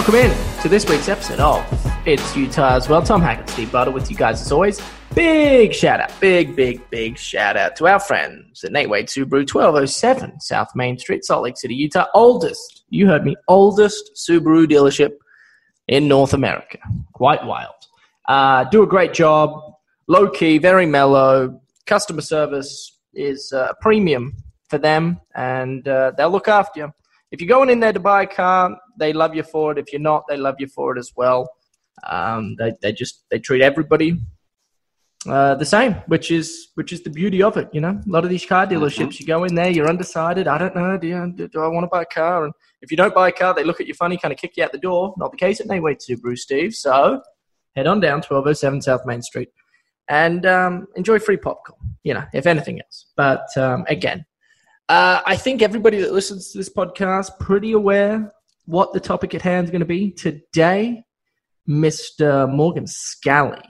Welcome in to this week's episode of It's Utah's World. Tom Hackett, Steve Butter with you guys as always. Big shout out, big, big, big shout out to our friends at Nate Wade Subaru, 1207 South Main Street, Salt Lake City, Utah. Oldest, you heard me, oldest Subaru dealership in North America. Quite wild. Uh, do a great job, low key, very mellow. Customer service is uh, premium for them, and uh, they'll look after you. If you're going in there to buy a car, they love you for it. If you're not, they love you for it as well. Um, they, they just they treat everybody uh, the same, which is which is the beauty of it. You know, a lot of these car dealerships, mm-hmm. you go in there, you're undecided. I don't know, do, you, do, do I want to buy a car? And if you don't buy a car, they look at you funny, kind of kick you out the door. Not the case at Nate Wade Subaru, Steve. So head on down 1207 South Main Street and um, enjoy free popcorn. You know, if anything else. But um, again, uh, I think everybody that listens to this podcast pretty aware what the topic at hand is going to be today. Mr. Morgan Scalley.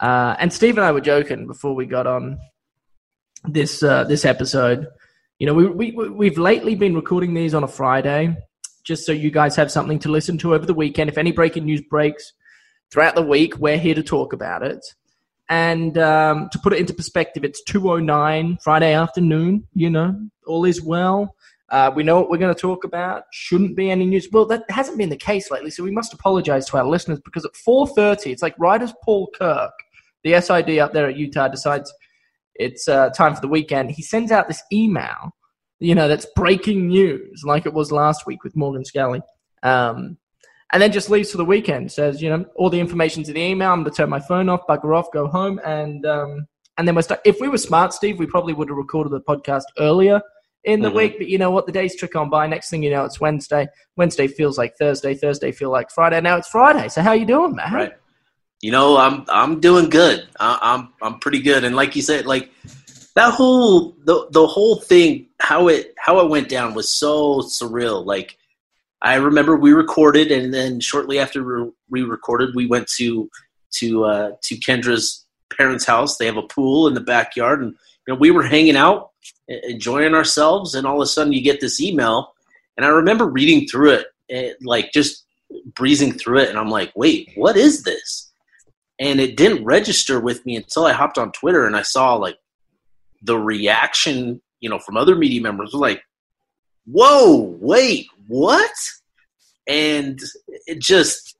uh, and Steve and I were joking before we got on this uh, this episode. You know, we, we we've lately been recording these on a Friday, just so you guys have something to listen to over the weekend. If any breaking news breaks throughout the week, we're here to talk about it. And um, to put it into perspective, it's two oh nine Friday afternoon. You know, all is well. Uh, we know what we're going to talk about. Shouldn't be any news. Well, that hasn't been the case lately, so we must apologize to our listeners because at 4:30, it's like right as Paul Kirk the SID up there at Utah decides it's uh, time for the weekend, he sends out this email, you know, that's breaking news, like it was last week with Morgan Scalley. Um, and then just leaves for the weekend. Says, you know, all the information's in the email. I'm going to turn my phone off, bugger off, go home, and um, and then we're stuck. If we were smart, Steve, we probably would have recorded the podcast earlier in the mm-hmm. week. But you know what? The days trick on by. Next thing you know, it's Wednesday. Wednesday feels like Thursday. Thursday feel like Friday. Now it's Friday. So how you doing, man? Right you know, I'm I'm doing good. I, I'm I'm pretty good. And like you said, like that whole the the whole thing, how it how it went down was so surreal. Like I remember we recorded, and then shortly after we recorded, we went to to uh, to Kendra's parents' house. They have a pool in the backyard, and you know we were hanging out, enjoying ourselves, and all of a sudden you get this email, and I remember reading through it, it like just breezing through it, and I'm like, wait, what is this? and it didn't register with me until I hopped on Twitter and I saw like the reaction, you know, from other media members like, "Whoa, wait, what?" And it just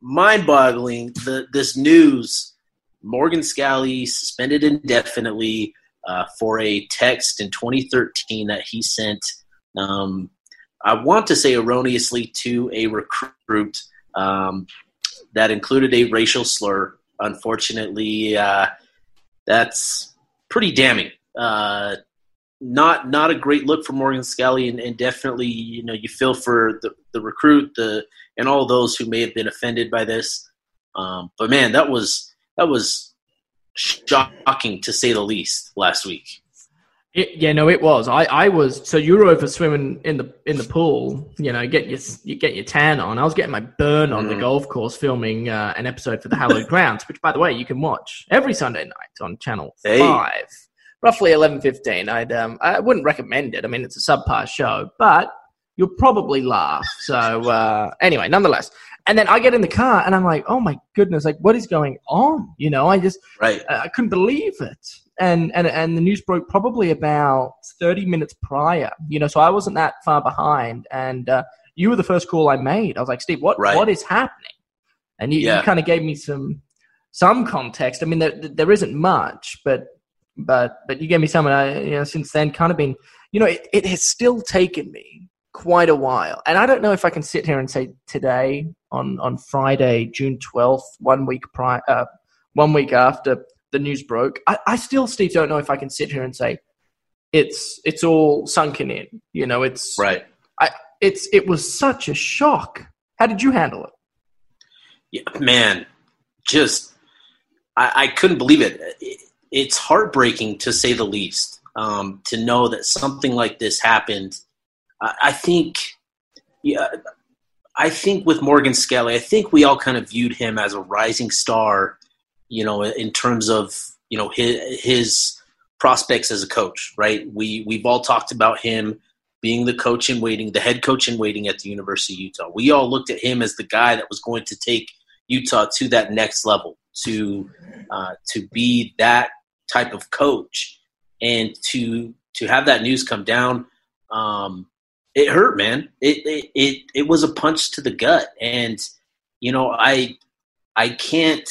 mind-boggling. The this news: Morgan Scalley suspended indefinitely uh, for a text in 2013 that he sent. Um, I want to say erroneously to a recruit um, that included a racial slur unfortunately, uh, that's pretty damning. Uh, not not a great look for Morgan Scalley, and, and, definitely you know you feel for the, the recruit, the and all those who may have been offended by this. Um, but man, that was that was shocking to say the least last week. It, yeah, no, it was. I, I was so you were over swimming in the in the pool. You know, get your you get your tan on. I was getting my burn on mm. the golf course, filming uh, an episode for the Hallowed Grounds, which, by the way, you can watch every Sunday night on Channel hey. Five, roughly eleven fifteen. I'd um I wouldn't recommend it. I mean, it's a subpar show, but you'll probably laugh. So uh, anyway, nonetheless, and then I get in the car and I'm like, oh my goodness, like what is going on? You know, I just right. I couldn't believe it and, and and the news broke probably about 30 minutes prior you know so i wasn't that far behind and uh, you were the first call i made i was like steve what right. what is happening and you, yeah. you kind of gave me some some context i mean there, there isn't much but but but you gave me some and i you know since then kind of been you know it, it has still taken me quite a while and i don't know if i can sit here and say today on on friday june 12th one week prior uh, one week after the news broke, I, I still, Steve, don't know if I can sit here and say it's it's all sunken in. You know, it's right. I it's it was such a shock. How did you handle it? Yeah, man, just I, I couldn't believe it. it. It's heartbreaking to say the least. Um, to know that something like this happened. I, think, yeah, I think with Morgan Scalley, I think we all kind of viewed him as a rising star you know, in terms of you know his, his prospects as a coach, right? We we've all talked about him being the coach in waiting, the head coach in waiting at the University of Utah. We all looked at him as the guy that was going to take Utah to that next level, to uh, to be that type of coach, and to to have that news come down. Um, it hurt, man. It, it it it was a punch to the gut, and you know, I I can't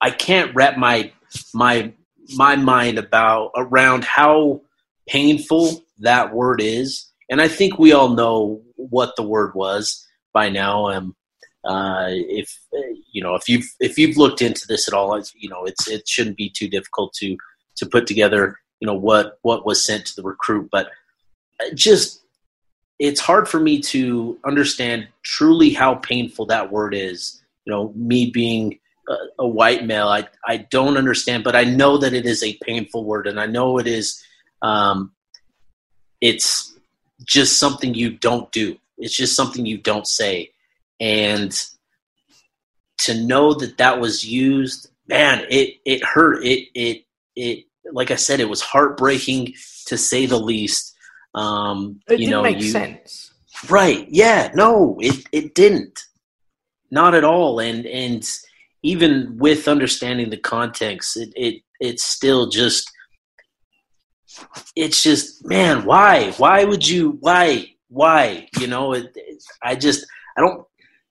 I can't wrap my my my mind about around how painful that word is, and I think we all know what the word was by now. Um, uh, if you know if you've if you've looked into this at all, you know it's it shouldn't be too difficult to to put together you know what what was sent to the recruit, but just it's hard for me to understand truly how painful that word is. You know, me being a, a, white male, I I don't understand, but I know that it is a painful word, and I know it is. Um, it's just something you don't do. It's just something you don't say, and to know that that was used, man, it it hurt. It it it like I said, it was heartbreaking to say the least. Um, it you didn't know, make you, sense. Right? Yeah. No, it it didn't. Not at all. And and even with understanding the context, it it it's still just. It's just man, why? Why would you? Why? Why? You know, it, it, I just I don't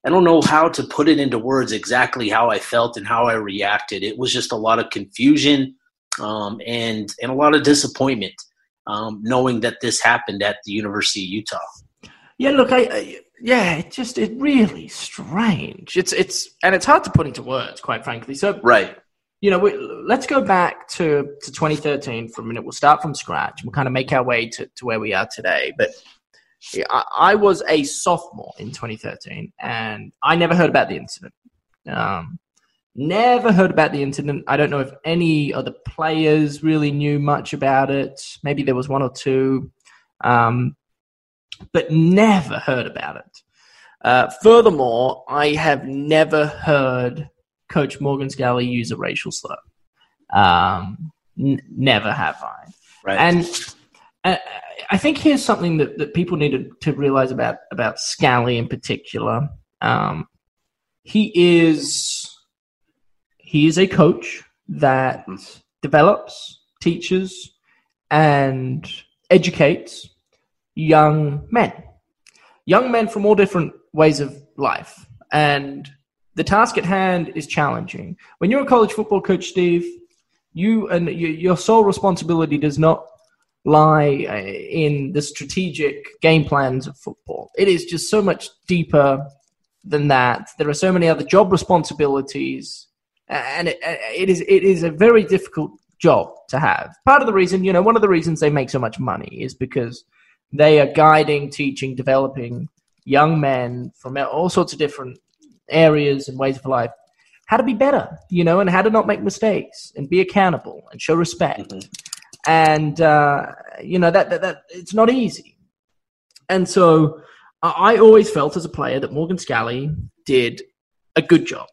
I don't know how to put it into words exactly how I felt and how I reacted. It was just a lot of confusion um, and and a lot of disappointment um, knowing that this happened at the University of Utah. Yeah, look, I, I yeah, it just it really strange. It's it's and it's hard to put into words, quite frankly. So right, you know, we, let's go back to to 2013 for a minute. We'll start from scratch. We'll kind of make our way to to where we are today. But I, I was a sophomore in 2013, and I never heard about the incident. Um, Never heard about the incident. I don't know if any other players really knew much about it. Maybe there was one or two, um, but never heard about it. Uh, furthermore, I have never heard Coach Morgan Scalley use a racial slur. Um, n- never have I. Right. And uh, I think here's something that, that people need to, to realize about about Scalley in particular. Um, he is he is a coach that develops, teaches, and educates young men. Young men from all different ways of life. And the task at hand is challenging. When you're a college football coach, Steve, you and your sole responsibility does not lie uh, in the strategic game plans of football. It is just so much deeper than that. There are so many other job responsibilities and it, it is it is a very difficult job to have. Part of the reason, you know, one of the reasons they make so much money is because they are guiding, teaching, developing young men from all sorts of different areas and ways of life how to be better, you know, and how to not make mistakes and be accountable and show respect. Mm-hmm. And uh, you know that, that that it's not easy. And so I always felt as a player that Morgan Scalley did a good job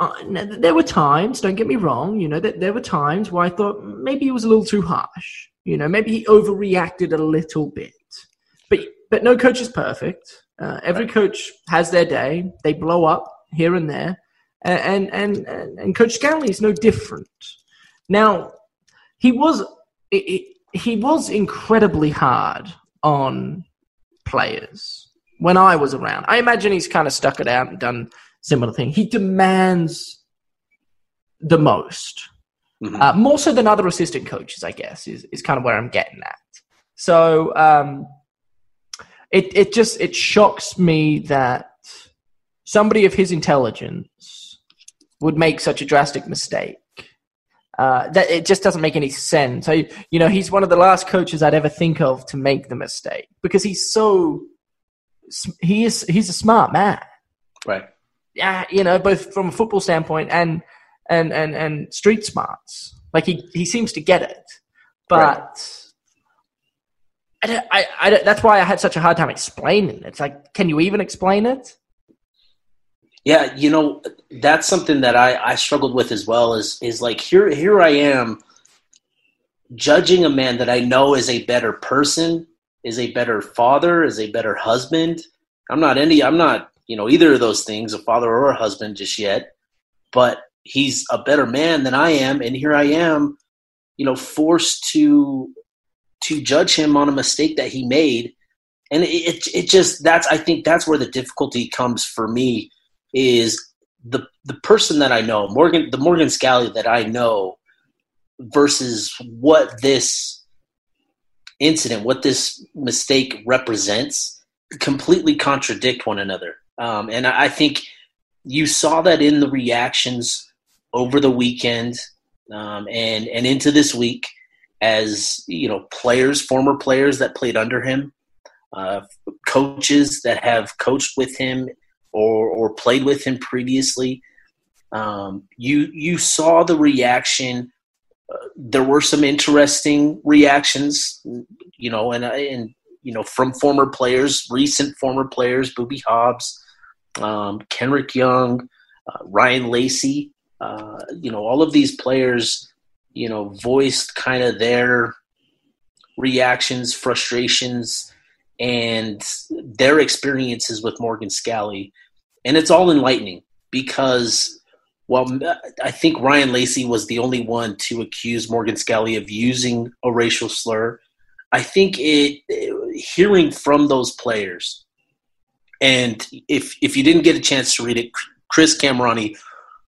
uh, there were times, don't get me wrong, you know, that there were times where I thought maybe he was a little too harsh. You know, maybe he overreacted a little bit. But but no coach is perfect. Uh, every coach has their day. They blow up here and there, and and and, and Coach Scalley is no different. Now, he was it, it, he was incredibly hard on players when I was around. I imagine he's kind of stuck it out and done similar thing. He demands the most, mm-hmm. uh, more so than other assistant coaches, I guess, is, is kind of where I'm getting at. So um, it it just it shocks me that somebody of his intelligence would make such a drastic mistake. Uh, that it just doesn't make any sense. I, you know, he's one of the last coaches I'd ever think of to make the mistake because he's so he is he's a smart man. Right yeah, you know, both from a football standpoint and and and and street smarts. Like he he seems to get it, but. Right. I, I, I, that's why I had such a hard time explaining it. It's like, can you even explain it? Yeah, you know, that's something that I, I struggled with as well. Is is like here here I am, judging a man that I know is a better person, is a better father, is a better husband. I'm not any. I'm not you know either of those things, a father or a husband just yet. But he's a better man than I am, and here I am, you know, forced to to judge him on a mistake that he made and it it just that's I think that's where the difficulty comes for me is the the person that I know Morgan the Morgan Scalley that I know versus what this incident what this mistake represents completely contradict one another um, and I think you saw that in the reactions over the weekend um, and and into this week as you know players former players that played under him uh, coaches that have coached with him or, or played with him previously. Um, you you saw the reaction. Uh, there were some interesting reactions, you know, and and you know from former players, recent former players, Boobie Hobbs, um, Kenrick Young, uh, Ryan Lacey. Uh, you know, all of these players, you know, voiced kind of their reactions, frustrations, and their experiences with Morgan Scalley. And it's all enlightening because, well, I think Ryan Lacey was the only one to accuse Morgan Scalley of using a racial slur. I think it, hearing from those players, and if if you didn't get a chance to read it, Chris Kamrani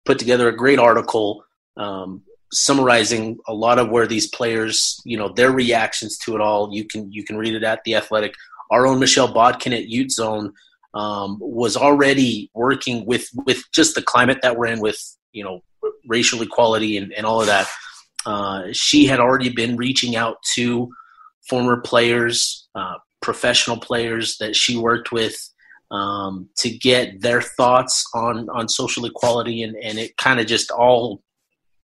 put together a great article um, summarizing a lot of where these players, you know, their reactions to it all. You can you can read it at the Athletic our own Michelle Bodkin at Ute Zone um, was already working with with just the climate that we're in with you know racial equality and, and all of that. Uh, she had already been reaching out to former players, uh, professional players that she worked with um, to get their thoughts on on social equality, and and it kind of just all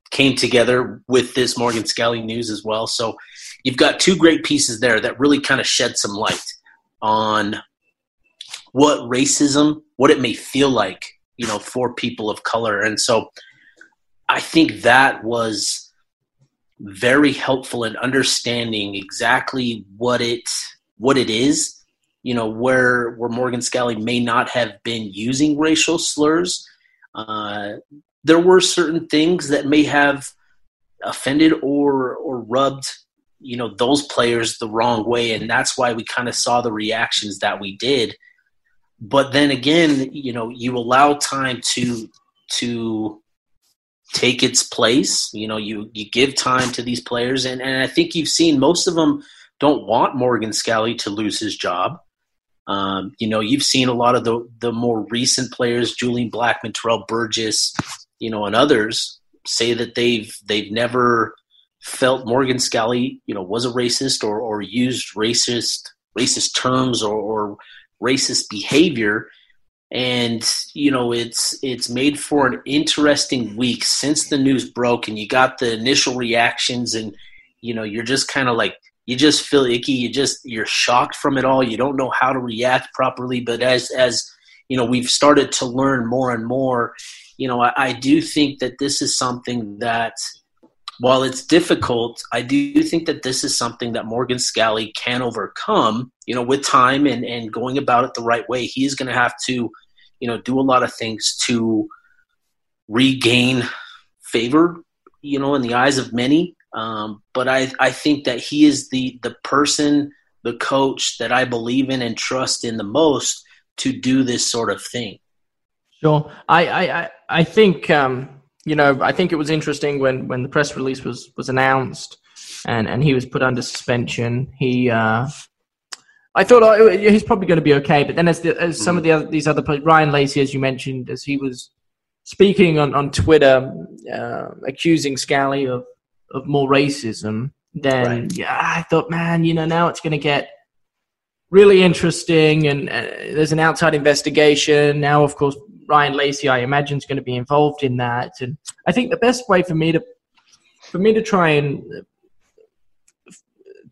came together with this Morgan Scalley news as well. So you've got two great pieces there that really kind of shed some light on what racism, what it may feel like, you know, for people of color. And so I think that was very helpful in understanding exactly what it what it is you know where where Morgan Scalley may not have been using racial slurs. Uh, there were certain things that may have offended or or rubbed you know those players the wrong way. And that's why we kind of saw the reactions that we did. But then again you know you allow time to to take its place. You know you you give time to these players. And, and i think you've seen most of them don't want morgan scalley to lose his job um, you know you've seen a lot of the the more recent players julian blackmon terrell burgess you know and others say that they've they've never felt Morgan Scalley, you know, was a racist or, or used racist racist terms or, or racist behavior. And you know, it's it's made for an interesting week since the news broke, and you got the initial reactions, and you know, you're just kind of like you just feel icky. You just you're shocked from it all. You don't know how to react properly. But as as you know, we've started to learn more and more. You know, I, I do think that this is something that while it's difficult, I do think that this is something that Morgan Scalley can overcome, you know, with time and, and going about it the right way. He's going to have to, you know, do a lot of things to regain favor, you know, in the eyes of many. Um, but I, I think that he is the, the person, the coach that I believe in and trust in the most to do this sort of thing. Sure. I, I, I think, um, you know, I think it was interesting when, when the press release was, was announced and, and he was put under suspension. He, uh, I thought oh, he's probably going to be okay, but then as, the, as some of the other, these other Ryan Lacey, as you mentioned, as he was speaking on on Twitter, uh, accusing Scalley of of more racism, then right. yeah, I thought, man, you know, now it's going to get really interesting, and uh, there's an outside investigation now. Of course, Ryan Lacey, I imagine, is going to be involved in that. And I think the best way for me to for me to try and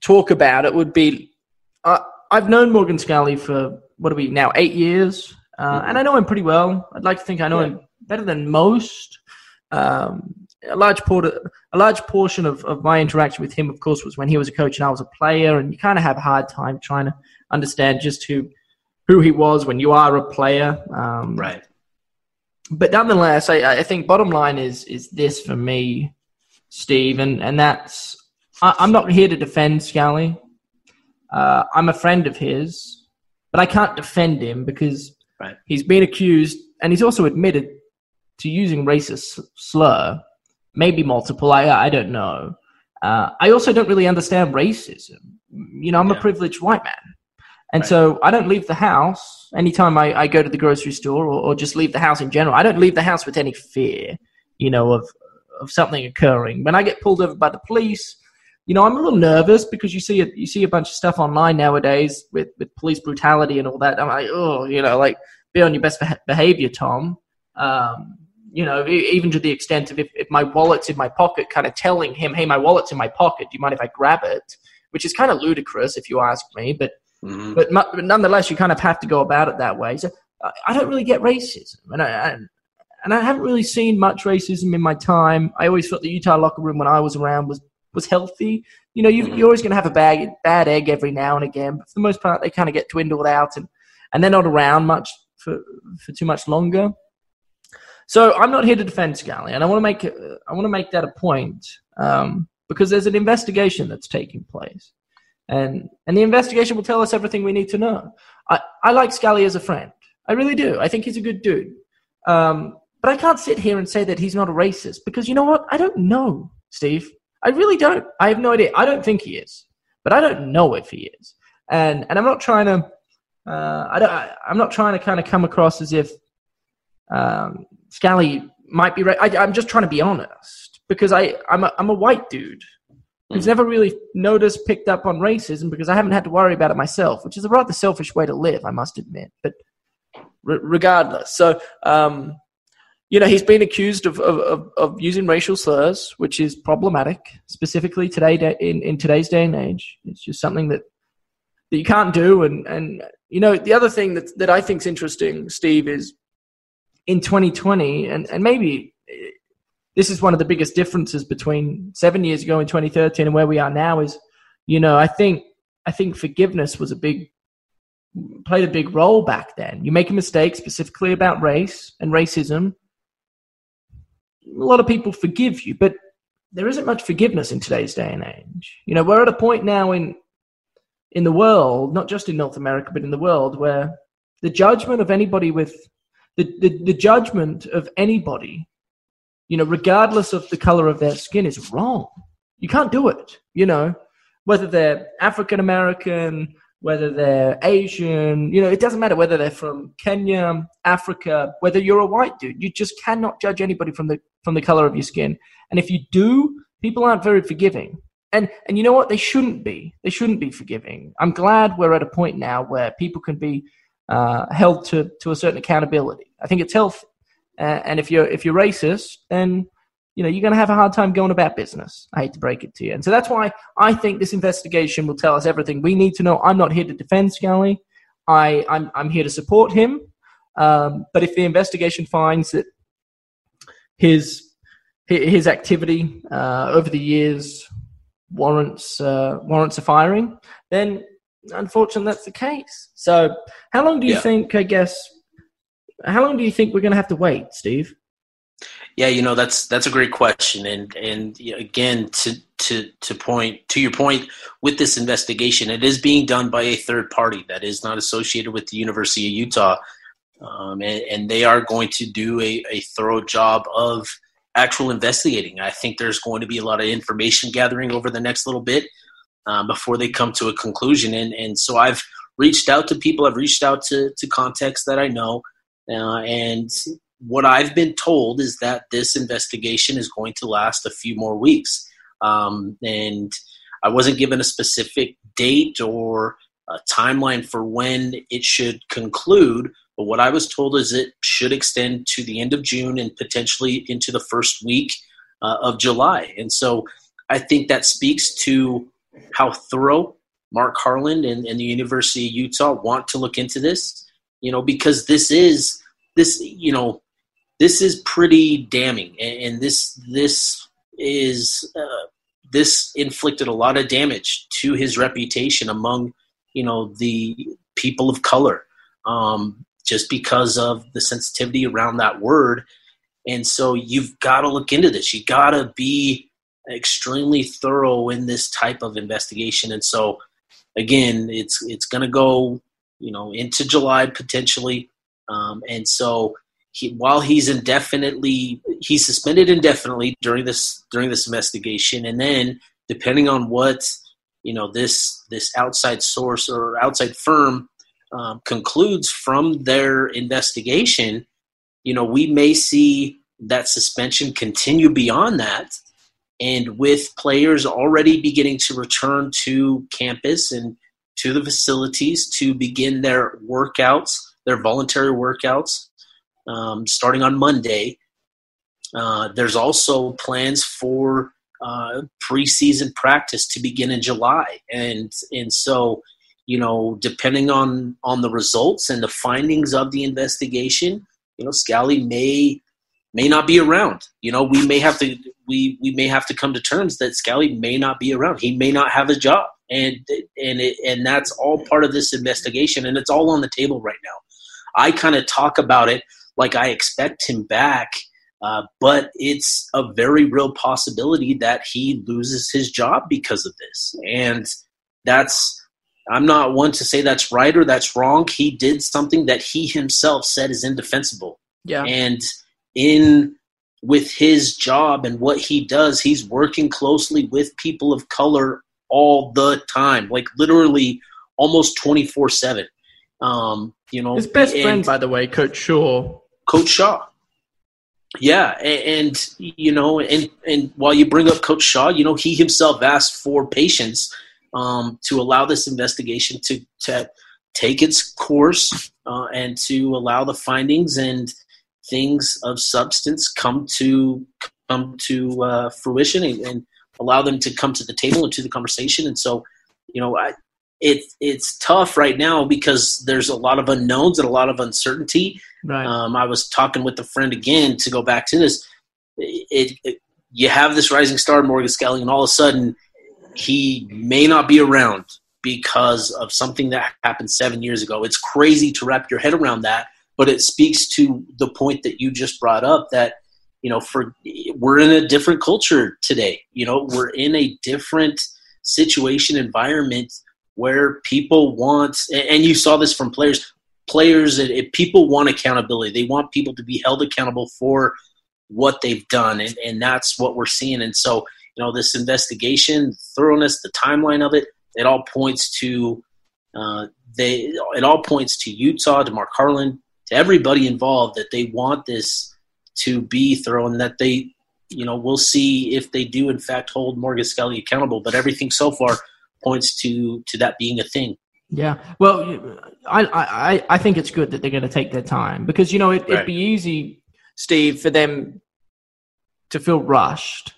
talk about it would be uh, I've known Morgan Scalley for what are we now eight years, uh, mm-hmm. and I know him pretty well. I'd like to think I know yeah. him better than most. Um, a large part, a large portion of, of my interaction with him, of course, was when he was a coach and I was a player, and you kind of have a hard time trying to understand just who who he was when you are a player. Um, right. But nonetheless, I, I think bottom line is is this for me, Steve, and and that's I, am not here to defend Scalley. Uh, I'm a friend of his, but I can't defend him because right. he's been accused and he's also admitted to using racist slur, maybe multiple. I I don't know. Uh, I also don't really understand racism. You know, I'm yeah. a privileged white man. And right. so I don't leave the house anytime I, I go to the grocery store or, or, just leave the house in general. I don't leave the house with any fear, you know, of of something occurring. When I get pulled over by the police, you know, I'm a little nervous because you see a, you see a bunch of stuff online nowadays with, with police brutality and all that. I'm like, oh, you know, like be on your best behavior, Tom. Um, you know, even to the extent of if, if my wallet's in my pocket, kind of telling him, hey, my wallet's in my pocket. Do you mind if I grab it? Which is kind of ludicrous if you ask me, but mm-hmm. but, but nonetheless, you kind of have to go about it that way. So I don't really get racism, and I, and I haven't really seen much racism in my time. I always thought the Utah locker room when I was around was was healthy. You know, you, are mm-hmm. always going to have a bad bad egg every now and again, but for the most part, they kind of get dwindled out, and and they're not around much for for too much longer. So I'm not here to defend Scalley, and I want to make I want to make that a point um, because there's an investigation that's taking place, and and the investigation will tell us everything we need to know. I, I like Scalley as a friend, I really do. I think he's a good dude, um, but I can't sit here and say that he's not a racist because you know what? I don't know, Steve. I really don't. I have no idea. I don't think he is, but I don't know if he is. And and I'm not trying to. Uh, I don't. I, am not trying to kind of come across as if um, Scalley might be right. I, am just trying to be honest because I I'm a, I'm a white dude who's mm. never really noticed, picked up on racism because I haven't had to worry about it myself, which is a rather selfish way to live, I must admit. But re- regardless, so um, you know, he's been accused of, of, of, using racial slurs, which is problematic, specifically today in, in today's day and age. It's just something that, that you can't do. And, and, you know, the other thing that, that I think is interesting, Steve, is in 2020, and, and maybe eh, this is one of the biggest differences between seven years ago in 2013 and where we are now is, you know, I think, I think forgiveness was a big, played a big role back then. You make a mistake specifically about race and racism a lot of people forgive you, but there isn't much forgiveness in today's day and age. You know, we're at a point now in in the world, not just in North America, but in the world, where the judgment of anybody with the, the, the judgment of anybody, you know, regardless of the color of their skin, is wrong. You can't do it. You know, whether they're African American, whether they're Asian, you know, it doesn't matter whether they're from Kenya, Africa, whether you're a white dude. You just cannot judge anybody from the from the color of your skin. And if you do, people aren't very forgiving. And and you know what? They shouldn't be. They shouldn't be forgiving. I'm glad we're at a point now where people can be uh, held to to a certain accountability. I think it's healthy. Uh, and if you're if you're racist, then you know, you're going to have a hard time going about business. I hate to break it to you. And so that's why I think this investigation will tell us everything we need to know. I'm not here to defend Scalley. I, I'm, I'm here to support him. Um, but if the investigation finds that his his activity uh, over the years warrants uh, warrants a firing, then unfortunately that's the case. So, how long do you yeah. think? I guess, how long do you think we're going to have to wait, Steve? Yeah, you know that's that's a great question, and and again to to to point to your point with this investigation, it is being done by a third party that is not associated with the University of Utah, um, and, and they are going to do a, a thorough job of actual investigating. I think there's going to be a lot of information gathering over the next little bit um, before they come to a conclusion, and and so I've reached out to people, I've reached out to to contacts that I know. Uh, and what I've been told is that this investigation is going to last a few more weeks. Um, and I wasn't given a specific date or a timeline for when it should conclude. But what I was told is it should extend to the end of June and potentially into the first week uh, of July. And so I think that speaks to how thorough Mark Harlan and, and the University of Utah want to look into this, you know, because this is this, you know, this is pretty damning, and, and this this is uh, this inflicted a lot of damage to his reputation among you know the people of color, um, just because of the sensitivity around that word. And so you've got to look into this. You got to be extremely thorough in this type of investigation. And so again, it's it's going to go you know into July potentially. Um, and so he, while he's indefinitely he's suspended indefinitely during this during this investigation, and then depending on what you know this this outside source or outside firm um, concludes from their investigation, you know we may see that suspension continue beyond that, and with players already beginning to return to campus and to the facilities to begin their workouts, their voluntary workouts, um, starting on Monday. Uh, there's also plans for uh, preseason practice to begin in July, and and so you know, depending on on the results and the findings of the investigation, you know, Scalley may may not be around. You know, we may have to we we may have to come to terms that Scalley may not be around. He may not have a job, and and it, and that's all part of this investigation, and it's all on the table right now. I kind of talk about it like I expect him back, uh, but it's a very real possibility that he loses his job because of this, and that's. I'm not one to say that's right or that's wrong. He did something that he himself said is indefensible. Yeah. And in with his job and what he does, he's working closely with people of color all the time, like literally almost 24 7. Um, you know, his best friend, by the way, Coach Shah. Coach Shah. Yeah, and, and, you know, and and while you bring up Coach Shah, you know, he himself asked for patience um, to allow this investigation to to take its course uh, and to allow the findings and things of substance come to come to uh, fruition and, and, allow them to come to the table and to the conversation. And so, you know, I, it it's tough right now because there's a lot of unknowns and a lot of uncertainty. Right. Um, I was talking with a friend again to go back to this. It, it, you have this rising star, Morgan Scalley, and all of a sudden he may not be around because of something that happened seven years ago. It's crazy to wrap your head around that but it speaks to the point that you just brought up that you know for we're in a different culture today. You know we're in a different situation environment where people want and you saw this from players players if people want accountability. They want people to be held accountable for what they've done and, and that's what we're seeing. And so you know this investigation thoroughness the timeline of it it all points to uh, they it all points to utah to mark harlan to everybody involved that they want this to be thorough and that they, you know, we'll see if they do in fact hold Morgan Scalley accountable. But everything so far points to to that being a thing. Yeah, well, I I I think it's good that they're going to take their time because you know it, would be easy, Steve, for them to feel rushed.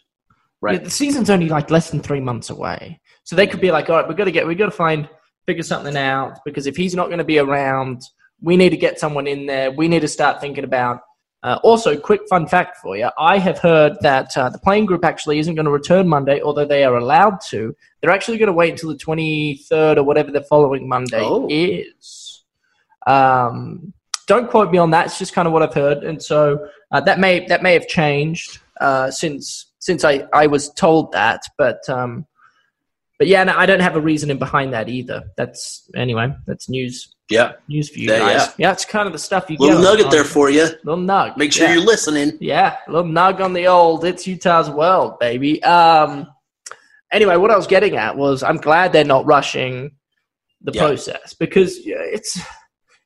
Right. the season's only like less than three months away, so they could be like, all right, we've got to get, we've got to find, figure something out because if he's not going to be around we need to get someone in there. We need to start thinking about. Uh, also, quick fun fact for you: I have heard that uh, the playing group actually isn't going to return Monday, although they are allowed to. They're actually going to wait until the twenty third or whatever the following Monday oh. is. Um, don't quote me on that. It's just kind of what I've heard, and so uh, that may that may have changed uh, since since I, I was told that. But um, but yeah, no, I don't have a reasoning behind that either. That's anyway. That's news. Yeah. News for you yeah, guys. Yeah. yeah, it's kind of the stuff you little get. nugget there for you. Little nug. Make sure yeah. you're listening. Yeah, a little nug on the old. It's Utah's world, baby. Um. Anyway, what I was getting at was I'm glad they're not rushing the process because it's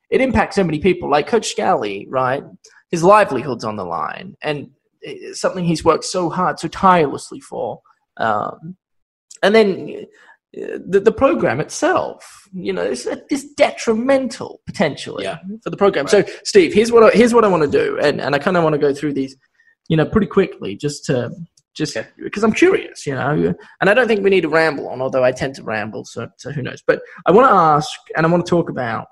it impacts so many people. Like Coach Scalley, right? His livelihood's on the line, and it's something he's worked so hard, so tirelessly for. Um, and then the, the program itself, you know, is, is detrimental potentially yeah. for the program. Right. So, Steve, here's what I, here's what I want to do, and, and I kind of want to go through these, you know, pretty quickly, just to just okay. because I'm curious, you know, and I don't think we need to ramble on, although I tend to ramble, so, so who knows? But I want to ask, and I want to talk about,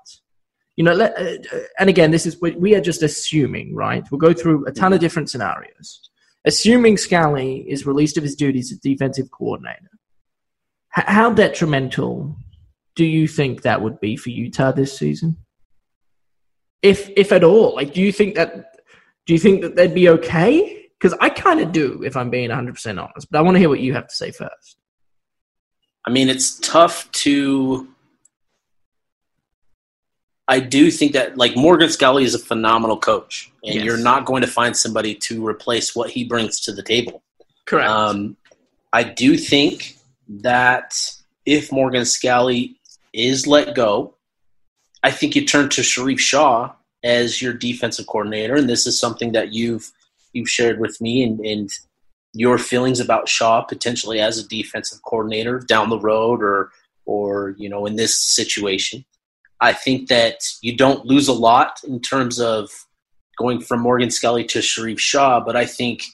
you know, let, uh, and again, this is we are just assuming, right? We'll go through a ton of different scenarios. Assuming Scalley is released of his duties as defensive coordinator, how detrimental do you think that would be for Utah this season? If if at all, like, do you think that do you think that they'd be okay? Because I kind of do, if I'm being 100 percent honest. But I want to hear what you have to say first. I mean, it's tough to I do think that like Morgan Scalley is a phenomenal coach, and Yes. you're not going to find somebody to replace what he brings to the table. Correct. Um, I do think that if Morgan Scalley is let go, I think you turn to Sharrieff Shah as your defensive coordinator, and this is something that you've you've shared with me and, and your feelings about Shah potentially as a defensive coordinator down the road or or you know in this situation. I think that you don't lose a lot in terms of going from Morgan Scalley to Sharrieff Shah, but I think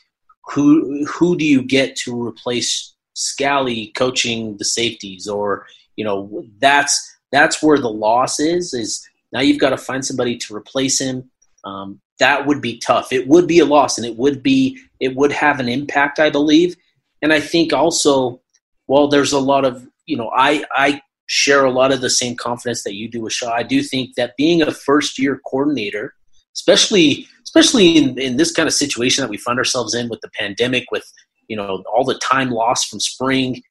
who who do you get to replace Scalley coaching the safeties or you know that's that's where the loss is is now you've got to find somebody to replace him. Um, that would be tough. It would be a loss and it would be it would have an impact I believe. And I think also well there's a lot of you know I I share a lot of the same confidence that you do with Shah I do think that being a first year coordinator especially especially in, in this kind of situation that we find ourselves in with the pandemic with you know all the time lost from spring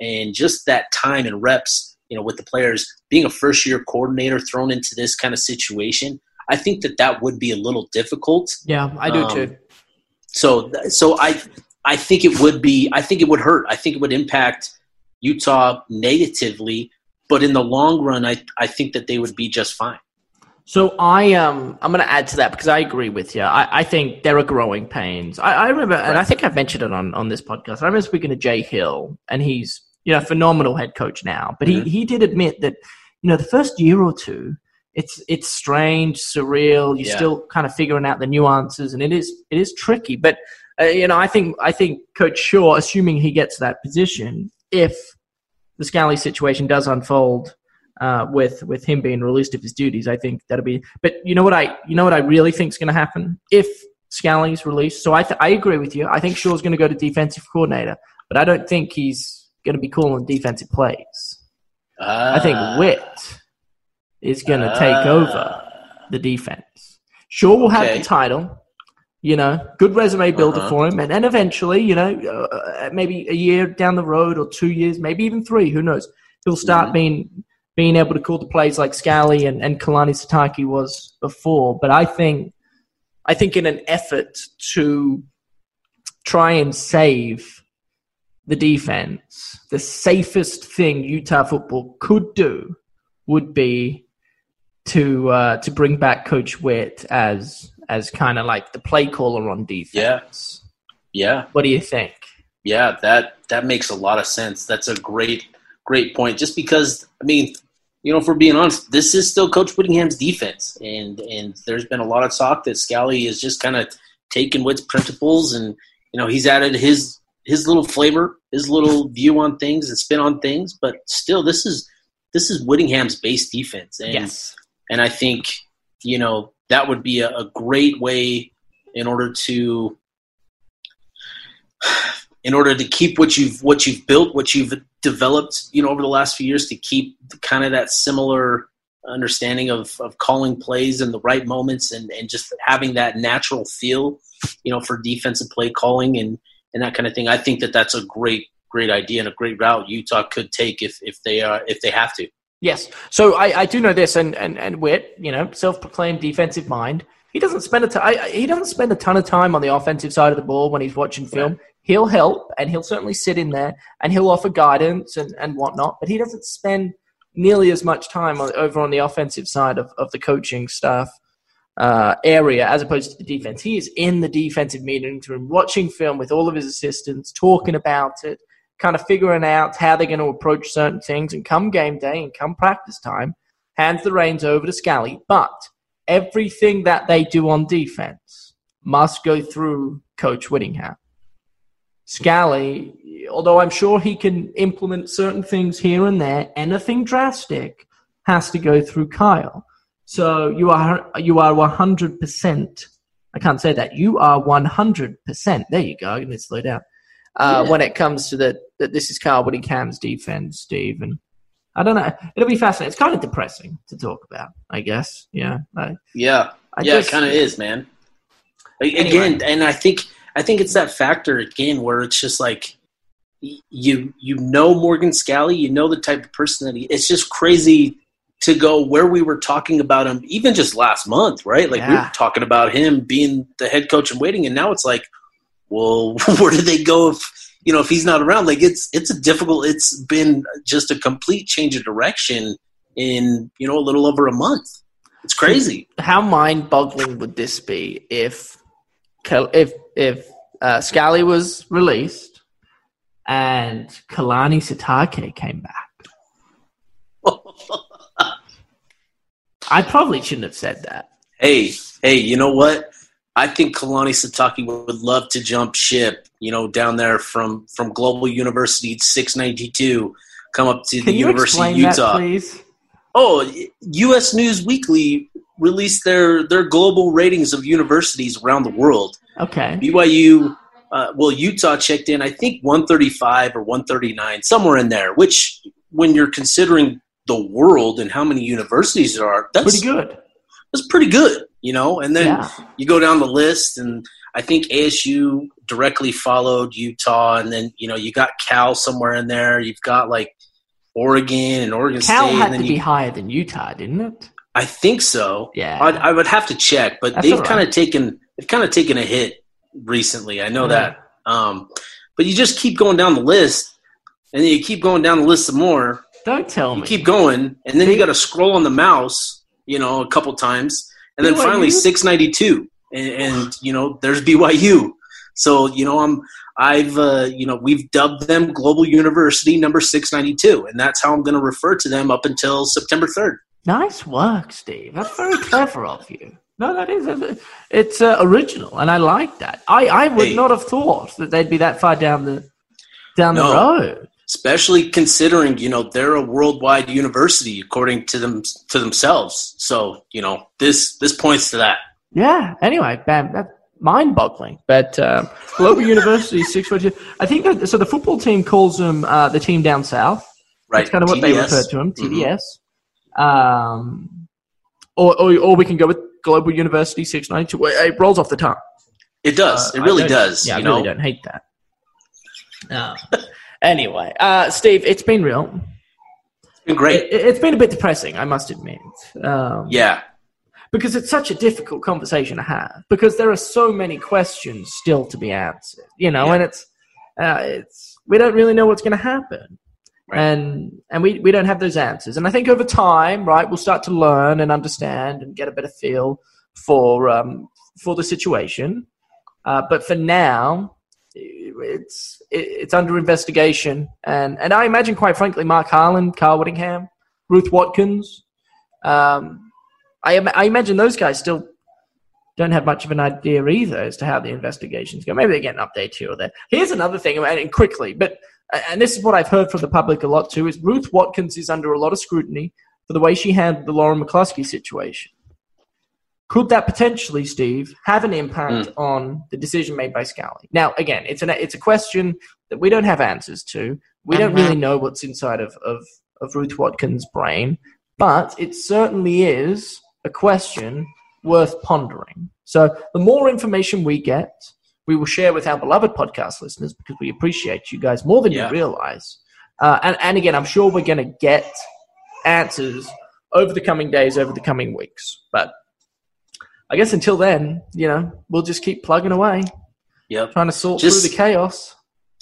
and just that time and reps you know with the players being a first year coordinator thrown into this kind of situation i think that that would be a little difficult. Yeah, I do um, too. so so i i think it would be i think it would hurt. I think it would impact utah negatively but in the long run i i think that they would be just fine So I um I'm going to add to that because I agree with you. I, I think there are growing pains. I, I remember, and I think I've mentioned it on on this podcast. I remember speaking to Jay Hill, and he's you know a phenomenal head coach now. But Mhm. he he did admit that you know the first year or two, it's it's strange, surreal. You're Yeah. still kind of figuring out the nuances, and it is it is tricky. But uh, you know, I think I think Coach Shah, assuming he gets that position, if the Scalley situation does unfold uh, with with him being released of his duties. I think that'll be. But you know what I you know what I really think is going to happen if Scalley's released. So I th- I agree with you. I think Shah's going to go to defensive coordinator, but I don't think he's going to be calling defensive plays. I think Ah. Witt is going to take Ah. over the defense. Shah will have the title. You know, good resume builder Uh-huh. for him, and then eventually, you know, uh, maybe a year down the road or two years, maybe even three, who knows? He'll start Mhm. being being able to call the plays like Scalley and, and Kalani Sitake was before. But I think, I think in an effort to try and save the defense, the safest thing Utah football could do would be to uh, to bring back Coach Witt as as kind of like the play caller on defense. yeah What do you think? Yeah, that that makes a lot of sense. That's a great great point. Just because I mean, you know, if we're being honest, this is still Coach Whittingham's defense, and and there's been a lot of talk that Scalley is just kind of taken Witt's principles, and you know, he's added his his little flavor, his little view on things and spin on things. But still, this is this is Whittingham's base defense, and yes. and I think you know that would be a, a great way in order to in order to keep what you've what you've built, what you've developed, you know, over the last few years, to keep kind of that similar understanding of, of calling plays in the right moments and, and just having that natural feel, you know, for defensive play calling and, and that kind of thing. I think that that's a great great idea and a great route Utah could take if if they are if they have to. Yes. So I, I do know this, and, and, and Witt, you know, self-proclaimed defensive mind. He doesn't spend a ton. I, he doesn't spend a ton of time on the offensive side of the ball when he's watching film. He'll help, and he'll certainly sit in there, and he'll offer guidance and, and whatnot. But he doesn't spend nearly as much time on, over on the offensive side of, of the coaching staff uh, area as opposed to the defense. He is in the defensive meeting room, watching film with all of his assistants, talking about it, kind of figuring out how they're going to approach certain things. And come game day and come practice time, hands the reins over to Scalley. But everything that they do on defense must go through Coach Whittingham. Scalley, although I'm sure he can implement certain things here and there, anything drastic has to go through Kyle. So you are you are one hundred percent. I can't say that. You are one hundred percent. There you go. I'm gonna slow down. Uh, Yeah. When it comes to the that this is Kyle Whittingham's defense, Steve, and I don't know. It'll be fascinating. It's kind of depressing to talk about. I guess. Yeah. I, Yeah, I yeah, just- it kind of is, man. Anyway. Again, and I think I think it's that factor again where it's just like you you know Morgan Scalley, you know the type of person that he. It's just crazy to go where we were talking about him even just last month, right? Like we were talking about him being the head coach and waiting, and now it's like, well, where do they go if you know if he's not around? Like it's it's a difficult. It's been just a complete change of direction in you know a little over a month. It's crazy. how mind-boggling would this be if if if uh, Scalley was released and Kalani Sitake came back? I probably shouldn't have said that. hey, hey, you know what? I think Kalani Sitake would love to jump ship, you know, down there from from Global University 692, come up to Can the University of explain that, Utah. please? oh, U.S. News Weekly released their their global ratings of universities around the world. Okay. BYU, uh, well, Utah checked in, I think 135 or 139, somewhere in there. Which, when you're considering the world and how many universities there are, that's Pretty good. That's pretty good, you know. And then Yeah. you go down the list, and I think ASU directly followed Utah, and then you know you got Cal somewhere in there. You've got like Oregon and Oregon Cal State, had and to then be higher than Utah, didn't it? I think so. Yeah. I'd, I would have to check, but That's they've right. kind of taken they've kind of taken a hit recently. I know Yeah. that. Um, but you just keep going down the list, and then you keep going down the list some more. Don't tell You me. keep going, and then you got to scroll on the mouse, you know, a couple times, and then finally 692, and, and you know, there's BYU. So you know, I'm I've uh, you know we've dubbed them Global University number 692, and that's how I'm going to refer to them up until September 3rd. Nice work, Steve. That's very clever of you. No, that is it's uh, original, and I like that. I, I would Hey. not have thought that they'd be that far down the down the road. Especially considering you know they're a worldwide university according to them to themselves. So you know this this points to that. Yeah. Anyway, bam, that's mind-boggling. But um, Global University six foot. I think that so. The football team calls them uh, the team down south. Right? That's kind of what they refer to them. TDS. Um, or, or or we can go with Global University six ninety two. It rolls off the tongue. It does. Uh, it really does. Yeah, you I know. really don't hate that. No. anyway, uh, Steve, it's been real. It's been great. It, it's been a bit depressing, I must admit. Um, yeah. Because it's such a difficult conversation to have. Because there are so many questions still to be answered. You know, Yeah. and it's uh, it's we don't really know what's going to happen. Right. And and we, we don't have those answers. And I think over time, right, we'll start to learn and understand and get a better feel for um, for the situation. Uh, but for now, it's it's under investigation, and and I imagine, quite frankly, Mark Harlan, Kyle Whittingham, Ruth Watkins, um, I I imagine those guys still don't have much of an idea either as to how the investigations go. Maybe they get an update here or there. Here's another thing, and quickly, but and this is what I've heard from the public a lot too: is Ruth Watkins is under a lot of scrutiny for the way she handled the Lauren McCluskey situation. Could that potentially, Steve, have an impact on the decision made by Scalley? Now, again, it's an it's a question that we don't have answers to. We don't Mhm. really know what's inside of, of, of Ruth Watkins' brain, but it certainly is a question worth pondering. So, the more information we get, we will share with our beloved podcast listeners because we appreciate you guys more than Yeah. you realize. Uh, and, and again, I'm sure we're going to get answers over the coming days, over the coming weeks. But I guess until then, you know, we'll just keep plugging away, Yep. trying to sort Just- through the chaos.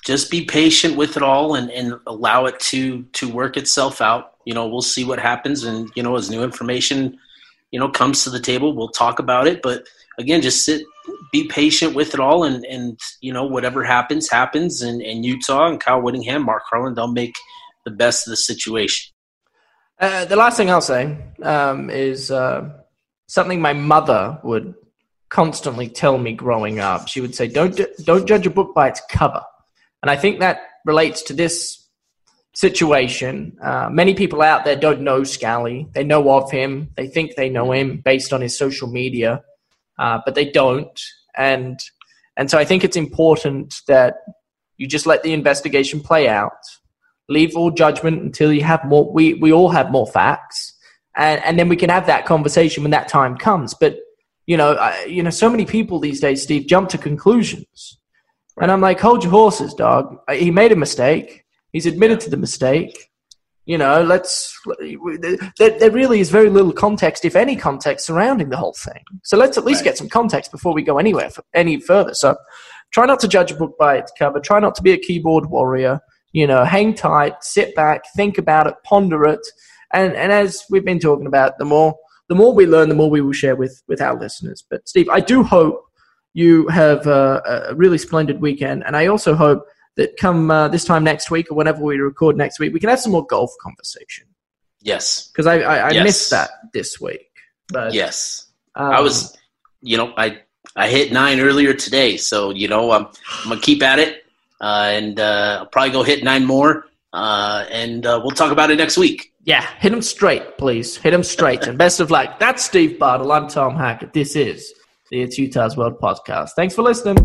Just be patient with it all and, and allow it to to work itself out. You know, we'll see what happens and you know, as new information, you know, comes to the table, we'll talk about it. But again, just sit be patient with it all and, and you know, whatever happens, happens and, and Utah and Kyle Whittingham, Mark Harlan, they'll make the best of the situation. Uh, the last thing I'll say um, is uh, something my mother would constantly tell me growing up. She would say, "Don't don't judge a book by its cover," and I think that relates to this situation. Uh, many people out there don't know Scalley. They know of him. They think they know him based on his social media, uh, but they don't. And and so I think it's important that you just let the investigation play out. Leave all judgment until you have more. We we all have more facts, and and then we can have that conversation when that time comes. But you know, I, you know, so many people these days, Steve, jump to conclusions, and I'm like, hold your horses, dog. He made a mistake. He's admitted to the mistake. You know, let's. There, there really is very little context, if any context, surrounding the whole thing. So let's at least Right. get some context before we go anywhere for, any further. So, try not to judge a book by its cover. Try not to be a keyboard warrior. You know, hang tight, sit back, think about it, ponder it, and and as we've been talking about, the more the more we learn, the more we will share with with our listeners. But Steve, I do hope you have uh, a really splendid weekend, and I also hope that come uh, this time next week or whenever we record next week, we can have some more golf conversation Yes. because I I, I Yes. missed that this week. But Yes. um, I was, you know, I I hit nine earlier today, so you know I'm I'm gonna keep at it, uh, and uh, I'll probably go hit nine more, uh, and uh, we'll talk about it next week. yeah, hit him straight, please. Hit him straight, and best of luck. That's Steve Bartle. I'm Tom Hackett. This is the It's Utah's World podcast. Thanks for listening.